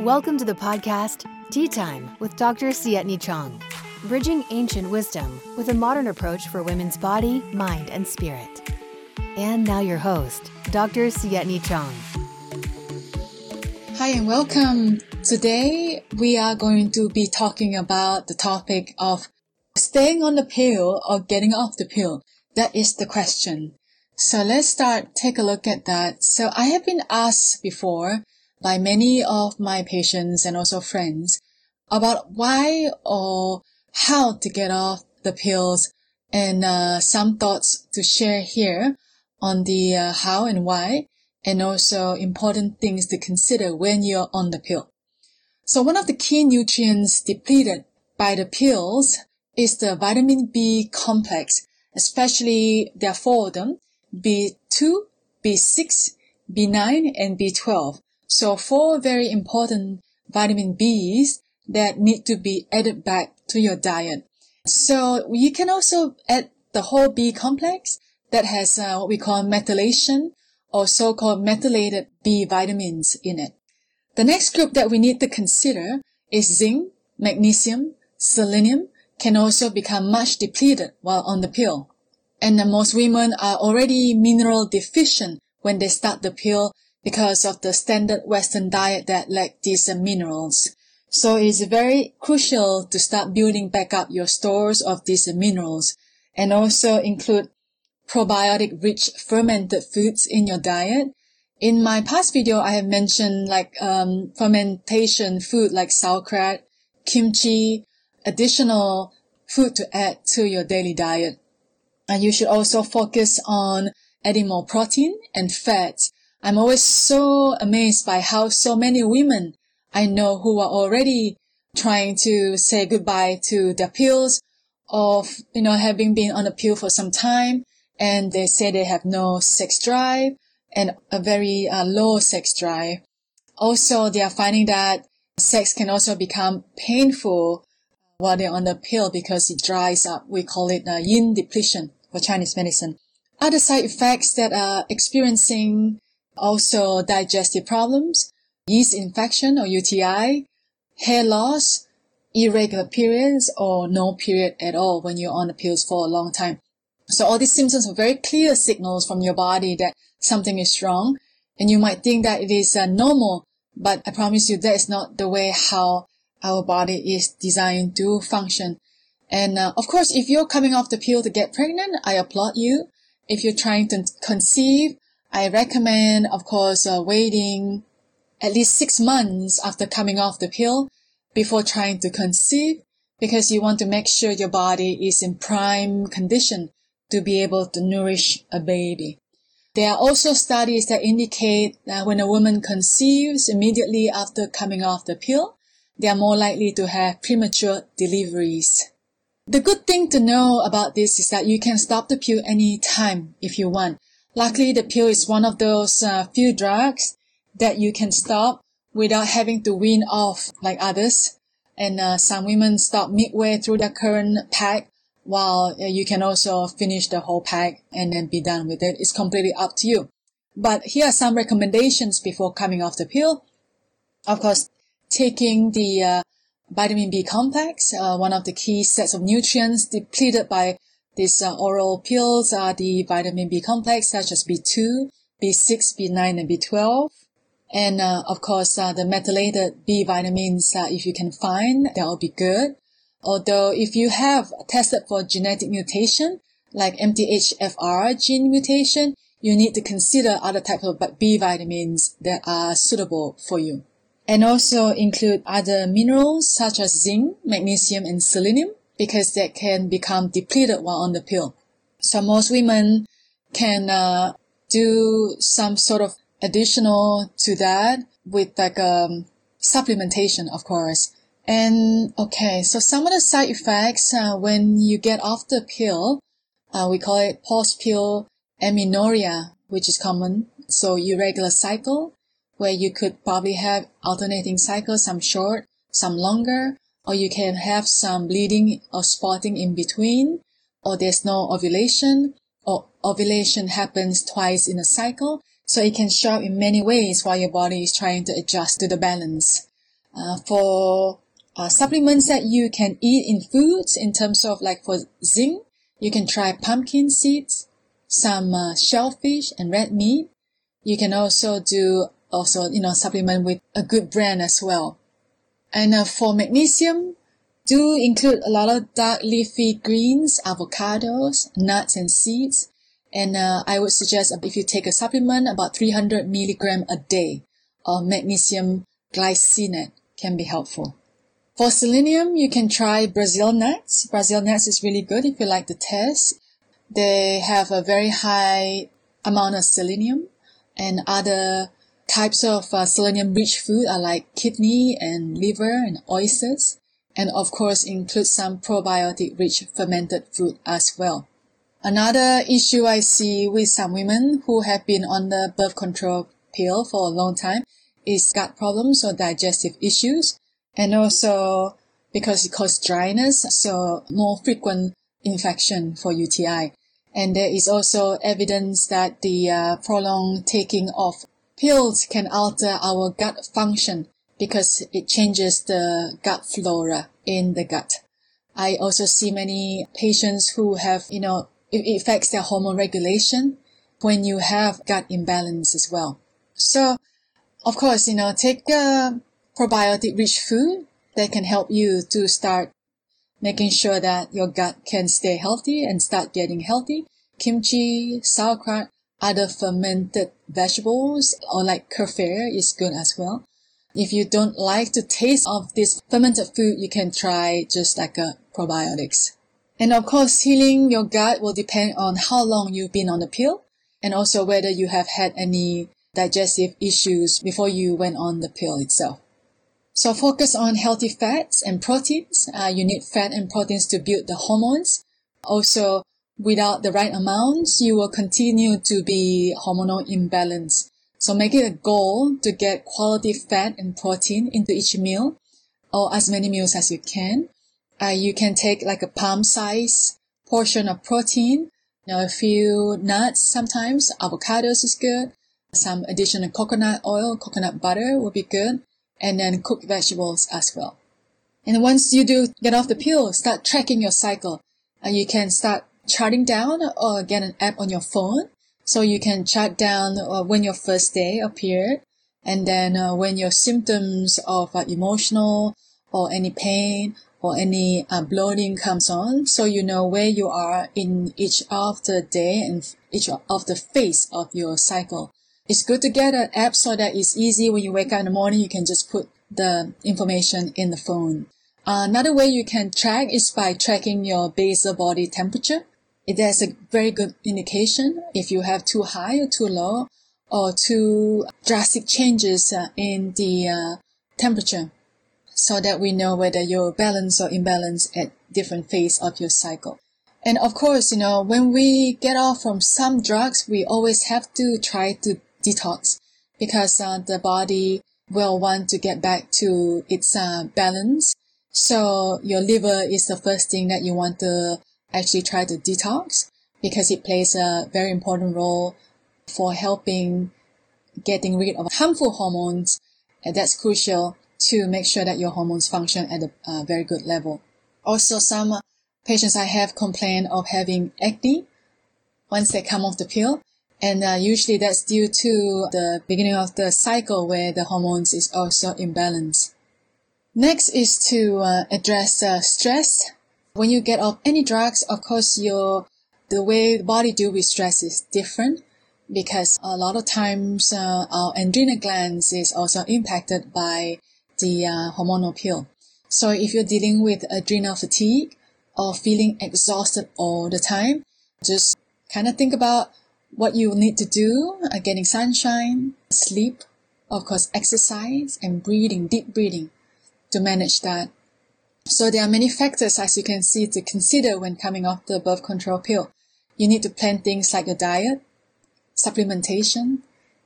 Welcome to the podcast Tea Time with Dr. Sietni Chong, bridging ancient wisdom with a modern approach for women's body, mind, and spirit. And now your host, Dr. Sietni Chong. Hi and welcome. Today we are going to be talking about the topic of staying on the pill or getting off the pill. That is the question. So let's start, take a look at that. So I have been asked before by many of my patients and also friends about why or how to get off the pills and uh, some thoughts to share here on the uh, how and why and also important things to consider when you're on the pill. So one of the key nutrients depleted by the pills is the vitamin B complex, especially there are four of them, B2, B6, B9, and B12. So four very important vitamin Bs that need to be added back to your diet. So you can also add the whole B complex that has uh, what we call methylation or so-called methylated B vitamins in it. The next group that we need to consider is zinc, magnesium, selenium can also become much depleted while on the pill. And most women are already mineral deficient when they start the pill because of the standard Western diet that lack these minerals. So it is very crucial to start building back up your stores of these minerals and also include probiotic rich fermented foods in your diet. In my past video, I have mentioned like um, fermentation food like sauerkraut, kimchi, additional food to add to your daily diet. And you should also focus on adding more protein and fats I'm always so amazed by how so many women I know who are already trying to say goodbye to their pills of, you know, having been on a pill for some time and they say they have no sex drive and a very uh, low sex drive. Also, they are finding that sex can also become painful while they're on the pill because it dries up. We call it uh, yin depletion for Chinese medicine. Other side effects that are experiencing also digestive problems, yeast infection or UTI, hair loss, irregular periods or no period at all when you're on the pills for a long time. So all these symptoms are very clear signals from your body that something is wrong and you might think that it is uh, normal, but I promise you that is not the way how our body is designed to function. And uh, of course, if you're coming off the pill to get pregnant, I applaud you. If you're trying to conceive, I recommend, of course, uh, waiting at least six months after coming off the pill before trying to conceive because you want to make sure your body is in prime condition to be able to nourish a baby. There are also studies that indicate that when a woman conceives immediately after coming off the pill, they are more likely to have premature deliveries. The good thing to know about this is that you can stop the pill any time if you want. Luckily, the pill is one of those uh, few drugs that you can stop without having to wean off like others. And uh, some women stop midway through their current pack, while uh, you can also finish the whole pack and then be done with it. It's completely up to you. But here are some recommendations before coming off the pill. Of course, taking the uh, vitamin B complex, uh, one of the key sets of nutrients depleted by these uh, oral pills are the vitamin B complex such as B2, B6, B9, and B12. And uh, of course, uh, the methylated B vitamins, uh, if you can find, that will be good. Although if you have tested for genetic mutation, like MTHFR gene mutation, you need to consider other types of B vitamins that are suitable for you. And also include other minerals such as zinc, magnesium, and selenium because they can become depleted while on the pill. So most women can uh, do some sort of additional to that with like um, supplementation, of course. And okay, so some of the side effects uh, when you get off the pill, uh, we call it post-pill amenorrhea, which is common. So irregular cycle, where you could probably have alternating cycles, some short, some longer, or you can have some bleeding or spotting in between, or there's no ovulation, or ovulation happens twice in a cycle. So it can show up in many ways while your body is trying to adjust to the balance. Uh, for uh, supplements that you can eat in foods in terms of like for zinc, you can try pumpkin seeds, some uh, shellfish and red meat. You can also do also, you know, supplement with a good brand as well. And uh, for magnesium, do include a lot of dark leafy greens, avocados, nuts and seeds. And uh, I would suggest if you take a supplement, about 300 milligram a day of magnesium glycinate can be helpful. For selenium, you can try Brazil nuts. Brazil nuts is really good if you like the taste. They have a very high amount of selenium and other types of uh, selenium rich food are like kidney and liver and oysters and of course include some probiotic rich fermented food as well. Another issue I see with some women who have been on the birth control pill for a long time is gut problems or digestive issues and also because it causes dryness, so more frequent infection for UTI. And there is also evidence that the uh, prolonged taking of pills can alter our gut function because it changes the gut flora in the gut. I also see many patients who have, you know, it affects their hormone regulation when you have gut imbalance as well. So, of course, you know, take a probiotic rich food that can help you to start making sure that your gut can stay healthy and start getting healthy. Kimchi, sauerkraut, other fermented vegetables or like kefir is good as well. If you don't like the taste of this fermented food, you can try just like a probiotics. And of course, healing your gut will depend on how long you've been on the pill and also whether you have had any digestive issues before you went on the pill itself. So focus on healthy fats and proteins. Uh, you need fat and proteins to build the hormones. Also, without the right amounts, you will continue to be hormonal imbalance. So make it a goal to get quality fat and protein into each meal or as many meals as you can. Uh, you can take like a palm size portion of protein, know, a few nuts sometimes, avocados is good, some additional coconut oil, coconut butter will be good, and then cooked vegetables as well. And once you do get off the pill, start tracking your cycle. And you can start charting down or get an app on your phone. So you can chart down uh, when your first day appeared and then uh, when your symptoms of uh, emotional or any pain or any uh, bloating comes on. So you know where you are in each of the day and each of the phase of your cycle. It's good to get an app so that it's easy when you wake up in the morning you can just put the information in the phone. Another way you can track is by tracking your basal body temperature there's a very good indication if you have too high or too low or too drastic changes uh, in the uh, temperature so that we know whether you're balanced or imbalanced at different phase of your cycle. And of course, you know, when we get off from some drugs, we always have to try to detox because uh, the body will want to get back to its uh, balance. So your liver is the first thing that you want to actually try to detox because it plays a very important role for helping getting rid of harmful hormones. And that's crucial to make sure that your hormones function at a uh, very good level. Also, some patients I have complain of having acne once they come off the pill. And uh, usually that's due to the beginning of the cycle where the hormones is also imbalanced. Next is to uh, address uh, stress when you get off any drugs, of course, your the way the body deal with stress is different because a lot of times uh, our adrenal glands is also impacted by the uh, hormonal pill. So if you're dealing with adrenal fatigue or feeling exhausted all the time, just kind of think about what you need to do, uh, getting sunshine, sleep, of course, exercise and breathing, deep breathing to manage that. So there are many factors, as you can see, to consider when coming off the birth control pill. You need to plan things like your diet, supplementation,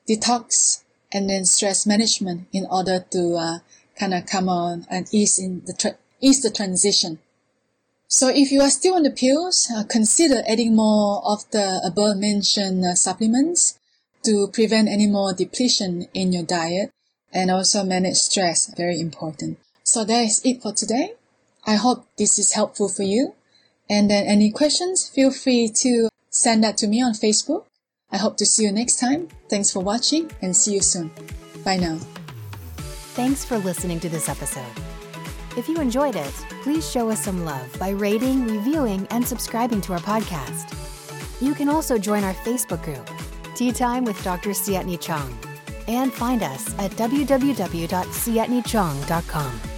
detox, and then stress management in order to uh, kind of come on and ease in the ease the transition. So if you are still on the pills, uh, consider adding more of the above mentioned uh, supplements to prevent any more depletion in your diet and also manage stress. Very important. So that is it for today. I hope this is helpful for you. And then any questions, feel free to send that to me on Facebook. I hope to see you next time. Thanks for watching and see you soon. Bye now. Thanks for listening to this episode. If you enjoyed it, please show us some love by rating, reviewing, and subscribing to our podcast. You can also join our Facebook group, Tea Time with Dr. Sietni Chong, and find us at www.sietnichong.com.